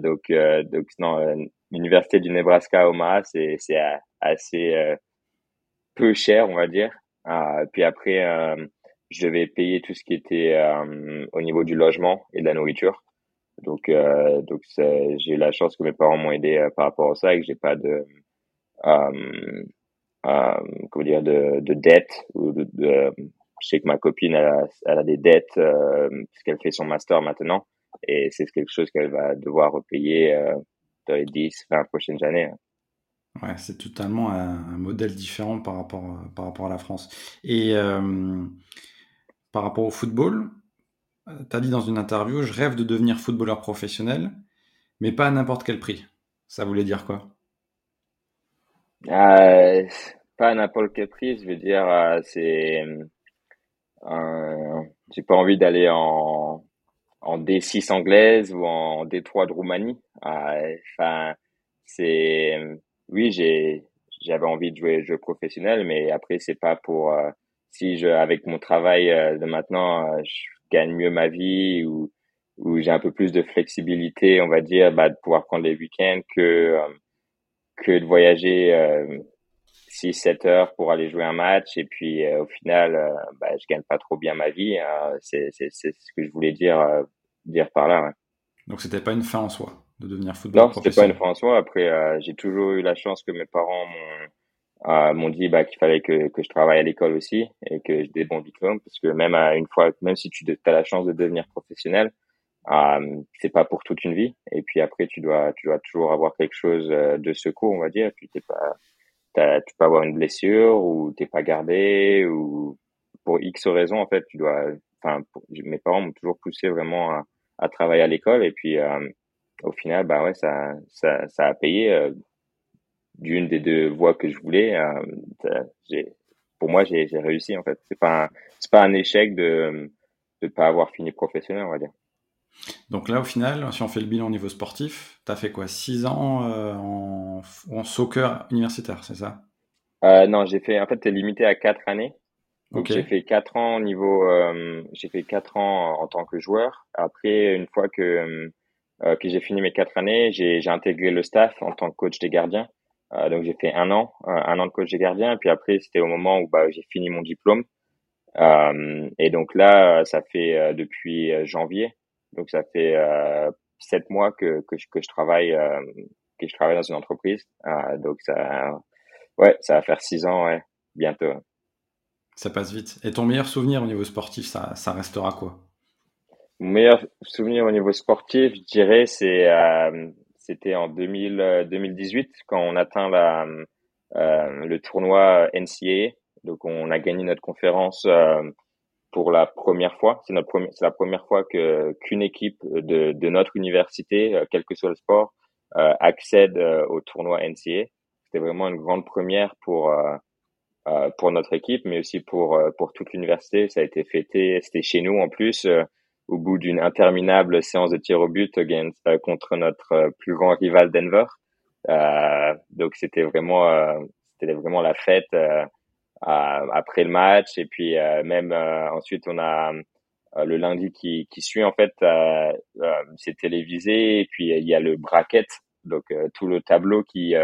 donc, donc non, l'université du Nebraska Omaha, c'est, c'est assez peu cher, on va dire. Puis après, je devais payer tout ce qui était au niveau du logement et de la nourriture. Donc, donc j'ai la chance que mes parents m'ont aidé par rapport à ça et que j'ai pas de comment dire de, de dette ou je sais que ma copine elle a, des dettes euh, puisqu'elle fait son master maintenant et c'est quelque chose qu'elle va devoir repayer euh, dans les 10 20 prochaines années. Hein.
Ouais, c'est totalement un, modèle différent par rapport, par rapport à la France. Et euh, par rapport au football, euh, tu as dit dans une interview, je rêve de devenir footballeur professionnel, mais pas à n'importe quel prix. Ça voulait dire quoi?
Euh, Pas à n'importe quel prix, je veux dire, c'est... J'ai pas envie d'aller en, en D6 anglaise ou en D3 de Roumanie. Enfin, c'est oui, j'avais envie de jouer jeu professionnel, mais après c'est pas pour euh, si je avec mon travail euh, de maintenant euh, je gagne mieux ma vie ou ou j'ai un peu plus de flexibilité, on va dire, bah, de pouvoir prendre les week-ends que que de voyager 6-7 heures pour aller jouer un match et puis au final bah, je gagne pas trop bien ma vie. Hein. c'est ce que je voulais dire dire par là. Ouais.
Donc c'était pas une fin en soi de devenir footballeur
Non, c'était pas une fin en soi. Après, euh, j'ai toujours eu la chance que mes parents m'ont euh, m'ont dit bah, qu'il fallait que, que je travaille à l'école aussi et que j'ai des bons diplômes parce que même à une fois, même si tu as la chance de devenir professionnel, euh, c'est pas pour toute une vie. Et puis après, tu dois tu dois toujours avoir quelque chose euh, de secours, on va dire. Et puis t'es pas tu peux avoir une blessure ou t'es pas gardé ou pour X raisons en fait, tu dois. Enfin, mes parents m'ont toujours poussé vraiment à, à travailler à l'école et puis euh, au final, bah ouais, ça, ça, ça a payé euh, d'une des deux voies que je voulais. Euh, j'ai, pour moi, j'ai, j'ai réussi en fait. C'est pas, c'est pas un échec de ne pas avoir fini professionnel, on va dire.
Donc là, au final, si on fait le bilan au niveau sportif, tu as fait quoi 6 ans euh, en, en, soccer universitaire, c'est ça?
Euh, Non, j'ai fait. En fait, es limité à 4 années. Donc j'ai fait 4 ans au niveau. Euh, j'ai fait 4 ans en tant que joueur. Après, une fois que que j'ai fini mes quatre années, j'ai intégré le staff en tant que coach des gardiens. Euh, donc j'ai fait un an, euh, un an de coach des gardiens. Et puis après, c'était au moment où bah, j'ai fini mon diplôme. et donc là, ça fait depuis janvier. Donc ça fait sept mois que, que, je, que je travaille que je travaille dans une entreprise. donc ça, ouais, ça va faire six ans, ouais, bientôt.
Ça passe vite. Et ton meilleur souvenir au niveau sportif, ça, ça restera quoi?
Mon meilleur souvenir au niveau sportif, je dirais, c'est euh, c'était en 2000, 2018 euh, quand on atteint la, euh, le tournoi NCAA. Donc on a gagné notre conférence euh, pour la première fois. C'est notre première, c'est la première fois que qu'une équipe de, de notre université, quel que soit le sport, accède au tournoi NCAA. C'était vraiment une grande première pour pour notre équipe, mais aussi pour pour toute l'université. Ça a été fêté. C'était chez nous en plus au bout d'une interminable séance de tir au but against, euh, contre notre euh, plus grand rival Denver. Euh, donc c'était vraiment, c'était vraiment la fête après le match. Et puis même ensuite on a le lundi qui, qui suit en fait c'est télévisé et puis il y a le bracket donc tout le tableau qui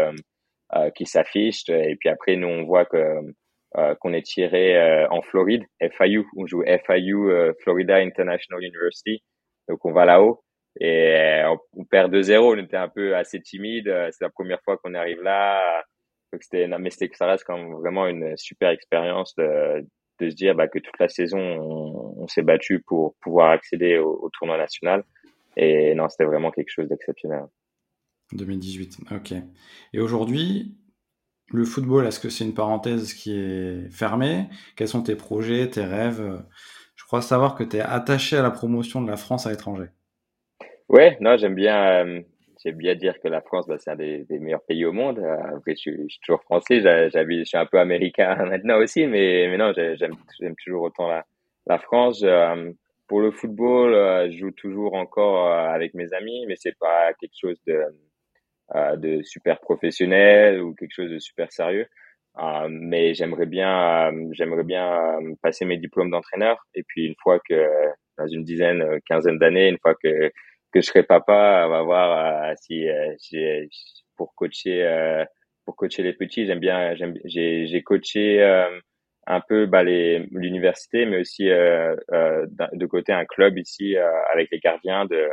qui s'affiche. Et puis après nous on voit que euh, qu'on est tiré euh, en Floride, FIU. On joue FIU, euh, Florida International University. Donc on va là-haut et on, perd 2-0. On était un peu assez timide. C'est la première fois qu'on arrive là. Donc c'était, mais c'était, ça reste quand même vraiment une super expérience de, de se dire bah, que toute la saison on, s'est battu pour pouvoir accéder au, tournoi national. Et non, c'était vraiment quelque chose d'exceptionnel.
2018, ok. Et aujourd'hui, le football, est-ce que c'est une parenthèse qui est fermée? Quels sont tes projets, tes rêves? Je crois savoir que tu es attaché à la promotion de la France à l'étranger.
Ouais, non, j'aime bien, euh, j'aime bien dire que la France, bah, c'est un des, meilleurs pays au monde. Euh, après, je, suis toujours français, je suis un peu américain maintenant aussi, mais, mais non, j'aime, toujours autant la, France. Euh, pour le football, je joue toujours encore avec mes amis, mais c'est pas quelque chose de de super professionnel ou quelque chose de super sérieux. Euh, mais j'aimerais bien, euh, j'aimerais bien passer mes diplômes d'entraîneur. Et puis une fois que dans une dizaine, quinzaine d'années, une fois que que je serai papa, on va voir si j'ai pour coacher pour coacher les petits. J'aime bien, j'ai j'ai coaché un peu bah, l'université, mais aussi euh, de côté un club ici avec les gardiens de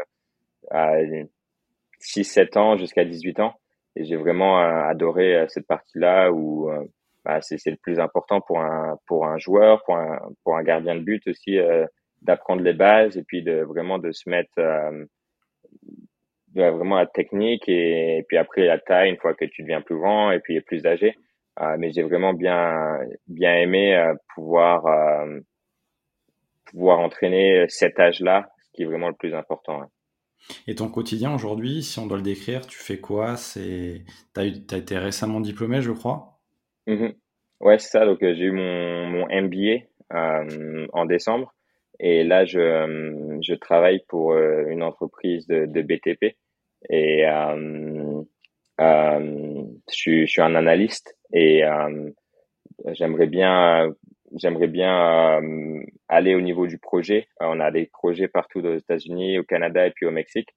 6-7 ans jusqu'à 18 ans. Et j'ai vraiment euh, adoré euh, cette partie-là où euh, bah, c'est le plus important pour un pour un joueur, pour un pour un gardien de but aussi d'apprendre les bases et puis de vraiment de se mettre vraiment la technique et, puis après la taille une fois que tu deviens plus grand et puis plus âgé. mais j'ai vraiment bien bien aimé pouvoir pouvoir entraîner cet âge-là, ce qui est vraiment le plus important.
Et ton quotidien aujourd'hui, si on doit le décrire, tu fais quoi? C'est, t'as as été récemment diplômé, je crois?
Mmh ouais, c'est ça. Donc euh, j'ai eu mon, mon MBA euh, en décembre, et là je, euh, je travaille pour une entreprise de, de BTP, et je je suis un analyste, et j'aimerais bien j'aimerais bien euh, aller au niveau du projet. Euh, on a des projets partout aux États-Unis, au Canada et puis au Mexique.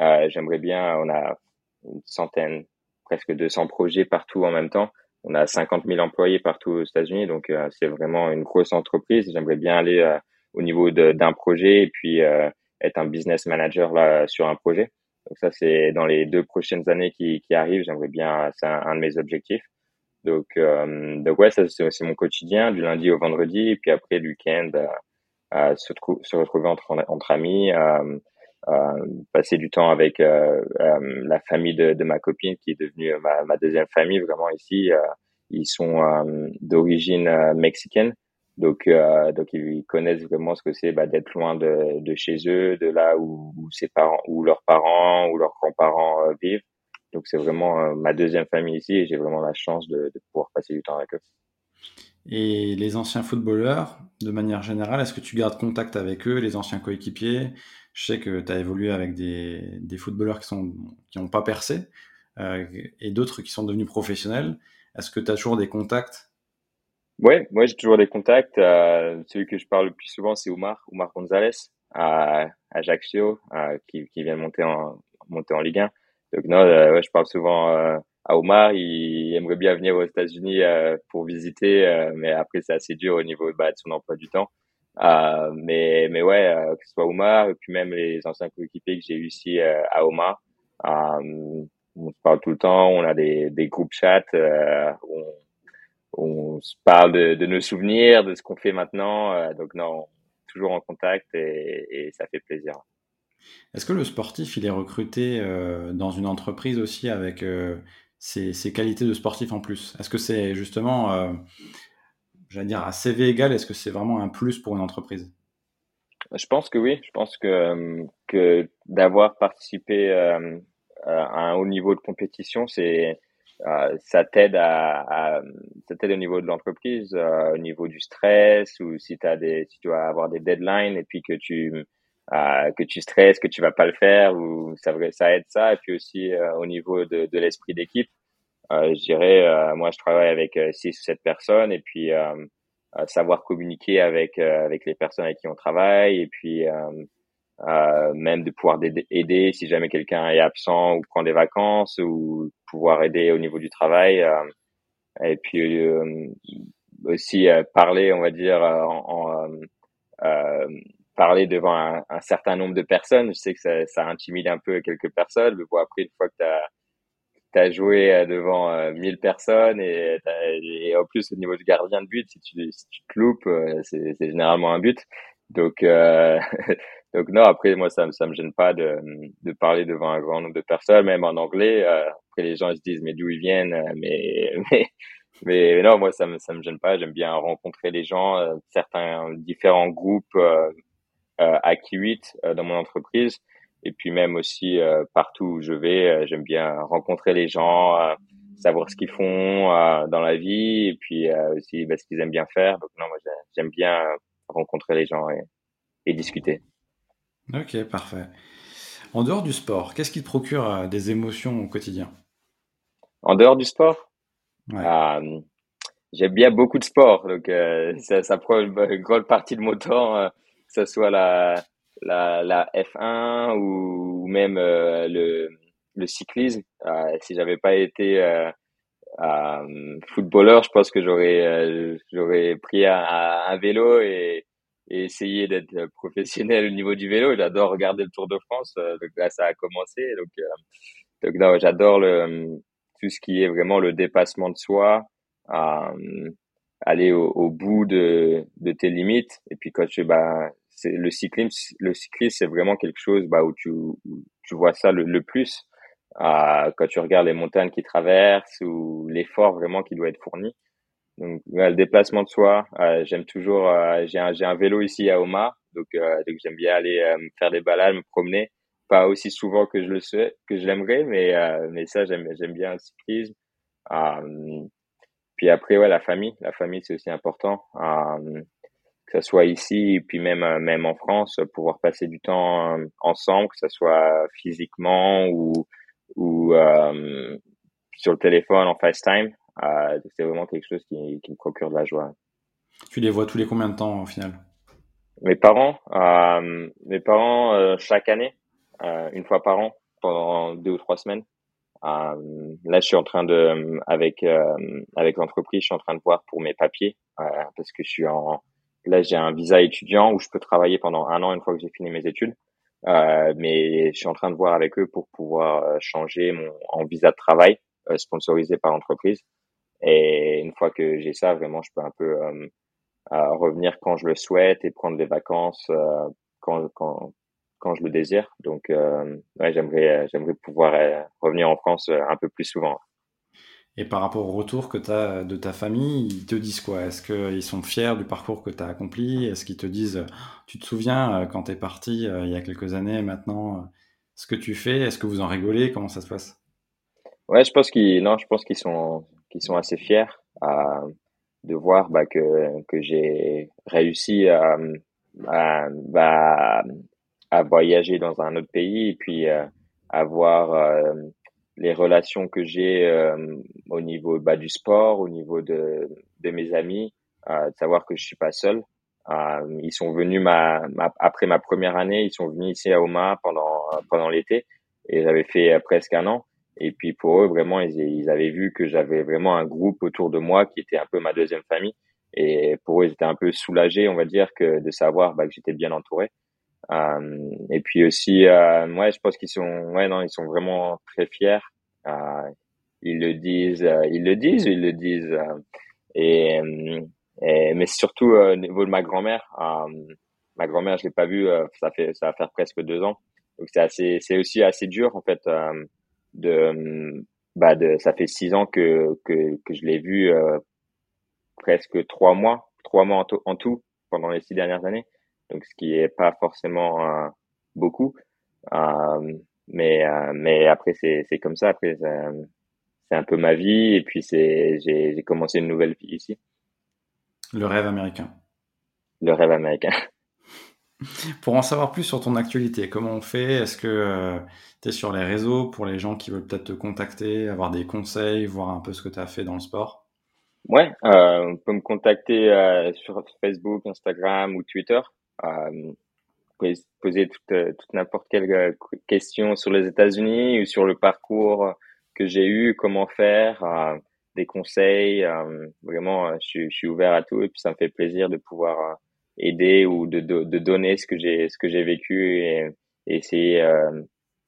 Euh, j'aimerais bien, on a une centaine, presque 200 projets partout en même temps. On a 50 000 employés partout aux États-Unis, donc c'est vraiment une grosse entreprise. J'aimerais bien aller au niveau d'un projet et puis être un business manager là sur un projet. Donc ça, c'est dans les deux prochaines années qui, qui arrivent. J'aimerais bien, c'est un, de mes objectifs. Donc, euh, donc ouais, ça c'est mon quotidien du lundi au vendredi et puis après le week-end euh, se, retrouver entre, entre amis, euh, euh, passer du temps avec euh, euh, la famille de, ma copine qui est devenue ma, ma deuxième famille vraiment ici. ils sont d'origine mexicaine, donc donc ils connaissent vraiment ce que c'est bah, d'être loin de, de chez eux, de là où, où ses parents, où leurs parents ou leurs grands-parents vivent. Donc c'est vraiment euh, ma deuxième famille ici et j'ai vraiment la chance de, pouvoir passer du temps avec eux.
Et les anciens footballeurs, de manière générale, est-ce que tu gardes contact avec eux, les anciens coéquipiers? Je sais que tu as évolué avec des, des footballeurs qui n'ont qui pas percé euh, et d'autres qui sont devenus professionnels. Est-ce que tu as toujours des contacts?
Ouais, moi j'ai toujours des contacts. Euh, celui que je parle le plus souvent, c'est Omar, Omar Gonzalez à Ajaccio, qui, qui vient de monter en, monter en Ligue 1. Donc non, euh, ouais, je parle souvent euh, à Omar. Il aimerait bien venir aux États-Unis euh, pour visiter, mais après c'est assez dur au niveau bah, de son emploi du temps. mais mais ouais, que ce soit Omar et puis même les anciens coéquipiers que j'ai eu ici à Omar. on se parle tout le temps, on a des, des groupes chat où on, on, se parle de, de, nos souvenirs, de ce qu'on fait maintenant. donc non, toujours en contact et, et ça fait plaisir.
Est-ce que le sportif, il est recruté euh, dans une entreprise aussi avec euh, ses, qualités de sportif en plus? Est-ce que c'est justement, euh, j'allais dire, à CV égal, est-ce que c'est vraiment un plus pour une entreprise?
Je pense que oui. Je pense que, d'avoir participé à un haut niveau de compétition, c'est ça t'aide ça au niveau de l'entreprise, au niveau du stress ou si as des, si tu dois avoir des deadlines et puis que tu euh, que tu stresses, que tu vas pas le faire, ou ça, ça aide ça. Et puis aussi euh, au niveau de, de l'esprit d'équipe, euh, je dirais, euh, moi je travaille avec six ou sept personnes, et puis savoir communiquer avec avec les personnes avec qui on travaille, et puis même de pouvoir aider si jamais quelqu'un est absent ou prend des vacances, ou pouvoir aider au niveau du travail. et puis aussi parler, on va dire, en, en parler devant un, un, certain nombre de personnes. Je sais que ça, ça, intimide un peu quelques personnes, mais bon, après, une fois que tu as, joué euh, devant euh, 1000 personnes et, et, en plus, au niveau du gardien de but, si tu, si tu te loupes, euh, c'est généralement un but. Donc, euh, donc non, après moi ça ça me gêne pas de de parler devant un grand nombre de personnes, même en anglais. Euh, après les gens ils se disent mais d'où ils viennent, euh, mais mais mais non moi ça me ça me gêne pas. J'aime bien rencontrer les gens, euh, certains différents groupes euh, à Kiwit dans mon entreprise et puis même aussi partout où je vais, j'aime bien rencontrer les gens, savoir ce qu'ils font dans la vie et puis aussi bah, ce qu'ils aiment bien faire. Donc non moi j'aime bien rencontrer les gens et, et discuter.
Ok, parfait. En dehors du sport, qu'est-ce qui te procure euh, des émotions au quotidien?
En dehors du sport? Euh, J'aime bien beaucoup de sport, donc euh, ça, ça, prend une, grande partie de mon temps, ce soit la, la, la F1 ou, même le, le cyclisme. si j'avais pas été footballeur, je pense que j'aurais j'aurais pris un, vélo et essayer d'être euh, professionnel au niveau du vélo. J'adore regarder le Tour de France. Euh, donc là, ça a commencé. Donc, euh, donc là, j'adore tout ce qui est vraiment le dépassement de soi, euh, aller au, bout de, de tes limites. Et puis quand tu bah le cyclisme, le cyclisme c'est vraiment quelque chose bah où tu tu vois ça le, plus. Quand tu regardes les montagnes qui traversent ou l'effort vraiment qui doit être fourni. Donc le déplacement de soi, euh, j'aime toujours. Euh, j'ai un j'ai un vélo ici à Oma, donc euh, donc j'aime bien aller me faire des balades, me promener. Pas aussi souvent que je le sais, que je l'aimerais, mais mais ça j'aime j'aime bien le cyclisme. puis après ouais la famille, la famille c'est aussi important. Que ce soit ici et puis même même en France, pouvoir passer du temps ensemble, que ce soit physiquement ou ou sur le téléphone en FaceTime. Euh, c'est vraiment quelque chose qui, qui, me procure de la joie.
Tu les vois tous les combien de temps au final?
Mes parents, euh, mes parents euh, chaque année, euh, une fois par an, pendant deux ou trois semaines. Euh, là, je suis en train de, avec avec l'entreprise, je suis en train de voir pour mes papiers parce que je suis en, là j'ai un visa étudiant où je peux travailler pendant un an une fois que j'ai fini mes études. mais je suis en train de voir avec eux pour pouvoir changer mon en visa de travail sponsorisé par l'entreprise. Et une fois que j'ai ça, vraiment, je peux un peu euh, revenir quand je le souhaite et prendre des vacances euh, quand, quand, quand je le désire. Donc, euh, ouais, j'aimerais, j'aimerais pouvoir revenir en France un peu plus souvent.
Et par rapport au retour que tu as de ta famille, ils te disent quoi? Est-ce qu'ils sont fiers du parcours que tu as accompli? Est-ce qu'ils te disent, tu te souviens quand tu es parti il y a quelques années maintenant, ce que tu fais? Est-ce que vous en rigolez? Comment ça se passe?
Ouais, je pense qu'ils, non, je pense qu'ils sont, qui sont assez fiers de voir bah, que, que j'ai réussi à, à, bah, à voyager dans un autre pays et puis euh, avoir euh, les relations que j'ai euh, au niveau bah, du sport, au niveau de, de mes amis, de savoir que je suis pas seul. ils sont venus ma, après ma première année, ils sont venus ici à Oma pendant pendant l'été et j'avais fait presque un an. Et puis pour eux, vraiment, ils, ils avaient vu que j'avais vraiment un groupe autour de moi qui était un peu ma deuxième famille. Et pour eux, ils étaient un peu soulagés, on va dire, que de savoir bah, que j'étais bien entouré. Euh, et puis aussi, euh, ouais, je pense qu'ils sont, ouais, non, ils sont vraiment très fiers. Euh, ils le disent, ils le disent, ils le disent. Et, mais surtout au niveau de ma grand-mère. ma grand-mère, je l'ai pas vue, ça fait, ça va faire presque deux ans. Donc c'est assez, c'est aussi assez dur en fait de bah de ça fait six ans que que, que je l'ai vu euh, presque trois mois trois mois en, tout pendant les six dernières années donc ce qui est pas forcément euh, beaucoup euh, mais euh, mais après c'est c'est comme ça. Après c'est un peu ma vie et puis c'est j'ai j'ai commencé une nouvelle vie ici.
Le rêve américain.
Le rêve américain.
Pour en savoir plus sur ton actualité, comment on fait? Est-ce que euh, tu es sur les réseaux pour les gens qui veulent peut-être te contacter, avoir des conseils, voir un peu ce que tu as fait dans le sport?
Ouais, euh, on peut me contacter euh, sur Facebook, Instagram ou Twitter. Euh, poser toute, euh, toute n'importe quelle euh, question sur les États-Unis ou sur le parcours que j'ai eu, comment faire, des conseils. vraiment, je, je, suis ouvert à tout et puis ça me fait plaisir de pouvoir aider ou de, de, de donner ce que j'ai ce que j'ai vécu et, essayer euh,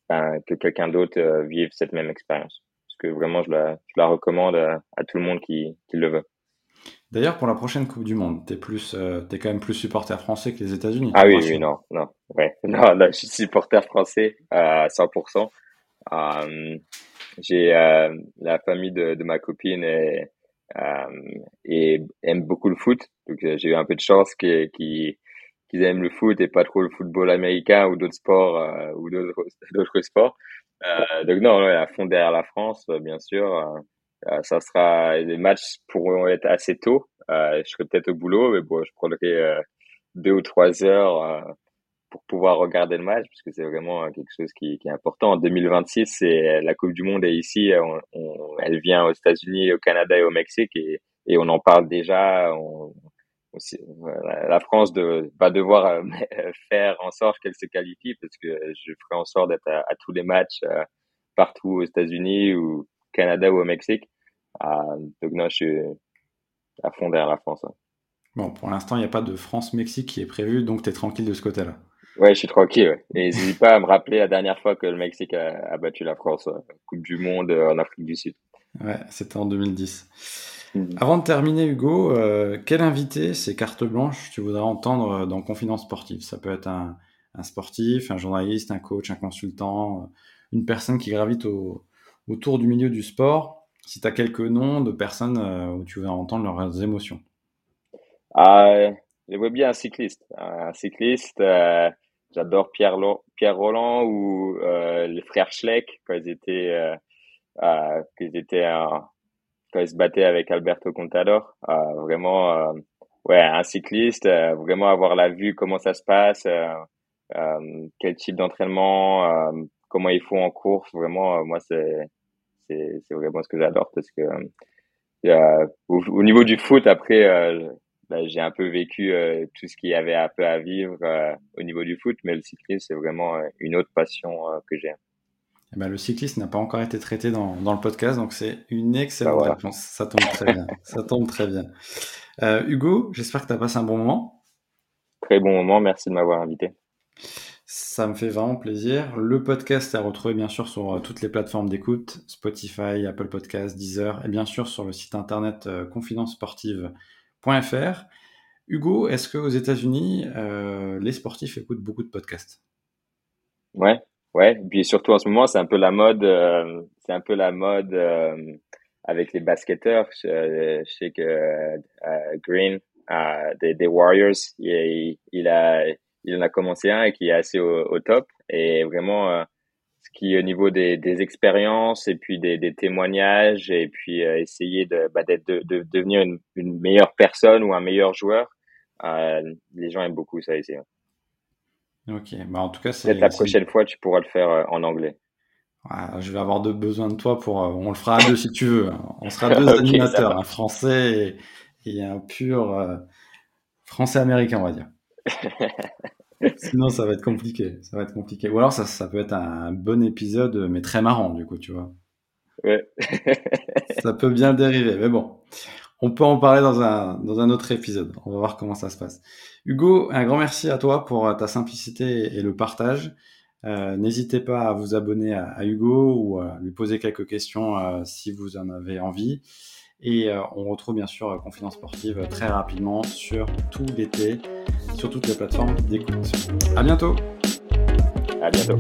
ben, que quelqu'un d'autre vive cette même expérience parce que vraiment je la, je la recommande à, tout le monde qui, qui le veut
D'ailleurs, pour la prochaine Coupe du Monde, t'es plus, euh, t'es quand même plus supporter français que les États-Unis.
Ah oui, oui, non, non, ouais, non, je suis supporter français à 100%. Euh, j'ai euh, la famille de, de ma copine et, euh, et aime beaucoup le foot, donc euh, j'ai eu un peu de chance qu'ils qu aiment le foot et pas trop le football américain ou d'autres sports euh, ou d'autres sports. Euh, donc non, à fond derrière la France, bien sûr. Euh, ça sera les matchs pourront être assez tôt. Euh, je serai peut-être au boulot, mais bon, je prendrai euh, deux ou trois heures pour pouvoir regarder le match, puisque c'est vraiment quelque chose qui, est important. En 2026, c'est la Coupe du Monde est ici, on, elle vient aux États-Unis, au Canada et au Mexique, et, et on en parle déjà. La France va devoir faire en sorte qu'elle se qualifie, parce que je ferai en sorte d'être à, à, tous les matchs partout aux États-Unis ou Canada ou au Mexique. Euh, donc non, je suis à fond derrière la France.
Bon, pour l'instant, il n'y a pas de France-Mexique qui est prévu, donc tu es tranquille de ce côté-là.
Ouais, je suis tranquille. Ouais. Et n'hésite pas à me rappeler la dernière fois que le Mexique a, a battu la France, Coupe du Monde euh, en Afrique du Sud.
Ouais, c'était en 2010. Mmh. Avant de terminer, Hugo, euh, quel invité, ces cartes blanches, tu voudrais entendre dans Confidence Sportive? Ça peut être un, un, sportif, un journaliste, un coach, un consultant, une personne qui gravite au, autour du milieu du sport, si tu as quelques noms de personnes euh, où tu veux entendre leurs émotions.
Ah, je vois bien un cycliste. Un cycliste, euh, j'adore Pierre, Pierre Roland ou euh, les frères Schleck quand ils étaient, euh, euh, ils étaient quand ils se battaient avec Alberto Contador. Euh, vraiment, ouais, un cycliste, vraiment avoir la vue, comment ça se passe, quel type d'entraînement, comment il faut en course. Vraiment, moi, c'est c'est vraiment ce que j'adore parce que euh, au, au, niveau du foot après euh, bah, j'ai un peu vécu euh, tout ce qu'il y avait un peu à vivre au niveau du foot mais le cyclisme c'est vraiment une autre passion que j'ai
eh ben, le cyclisme n'a pas encore été traité dans, dans le podcast, donc c'est une excellente bah, voilà. réponse. Ça tombe très bien. Ça tombe très bien. Hugo, j'espère que tu as passé un bon moment.
Très bon moment. Merci de m'avoir invité.
Ça me fait vraiment plaisir. Le podcast est à retrouver bien sûr sur euh, toutes les plateformes d'écoute, Spotify, Apple Podcasts, Deezer et bien sûr sur le site internet euh, confidencesportive.fr. Hugo, est-ce qu'aux États-Unis, euh, les sportifs écoutent beaucoup de podcasts?
Ouais, ouais. Et puis surtout en ce moment, c'est un peu la mode. C'est un peu la mode avec les basketteurs. Je, sais que Green des, des, Warriors, il, il a il en a commencé un et qui est assez au, au top. Et vraiment, euh, ce qui au niveau des, des expériences et puis des, des témoignages et puis euh, essayer de, bah, de, de, devenir une, une, meilleure personne ou un meilleur joueur, euh, les gens aiment beaucoup ça ici.
Ok, bah en tout cas,
c'est. Peut-être la prochaine fois, tu pourras le faire en anglais.
Ouais, je vais avoir de besoin de toi pour. On le fera à deux si tu veux. On sera deux okay, animateurs, un français et, et un pur français américain, on va dire. Sinon, ça va être compliqué. Ça va être compliqué. Ou alors, ça, ça peut être un bon épisode, mais très marrant, du coup, tu vois.
Ouais.
ça peut bien dériver, mais bon. On peut en parler dans un, dans un autre épisode. On va voir comment ça se passe. Hugo, un grand merci à toi pour ta simplicité et le partage. Euh, N'hésitez pas à vous abonner à, à, Hugo ou à lui poser quelques questions euh, si vous en avez envie. Et euh, on retrouve bien sûr euh, Confidence Sportive euh, très rapidement sur tout l'été, sur toutes les plateformes d'écoute. À bientôt!
À bientôt!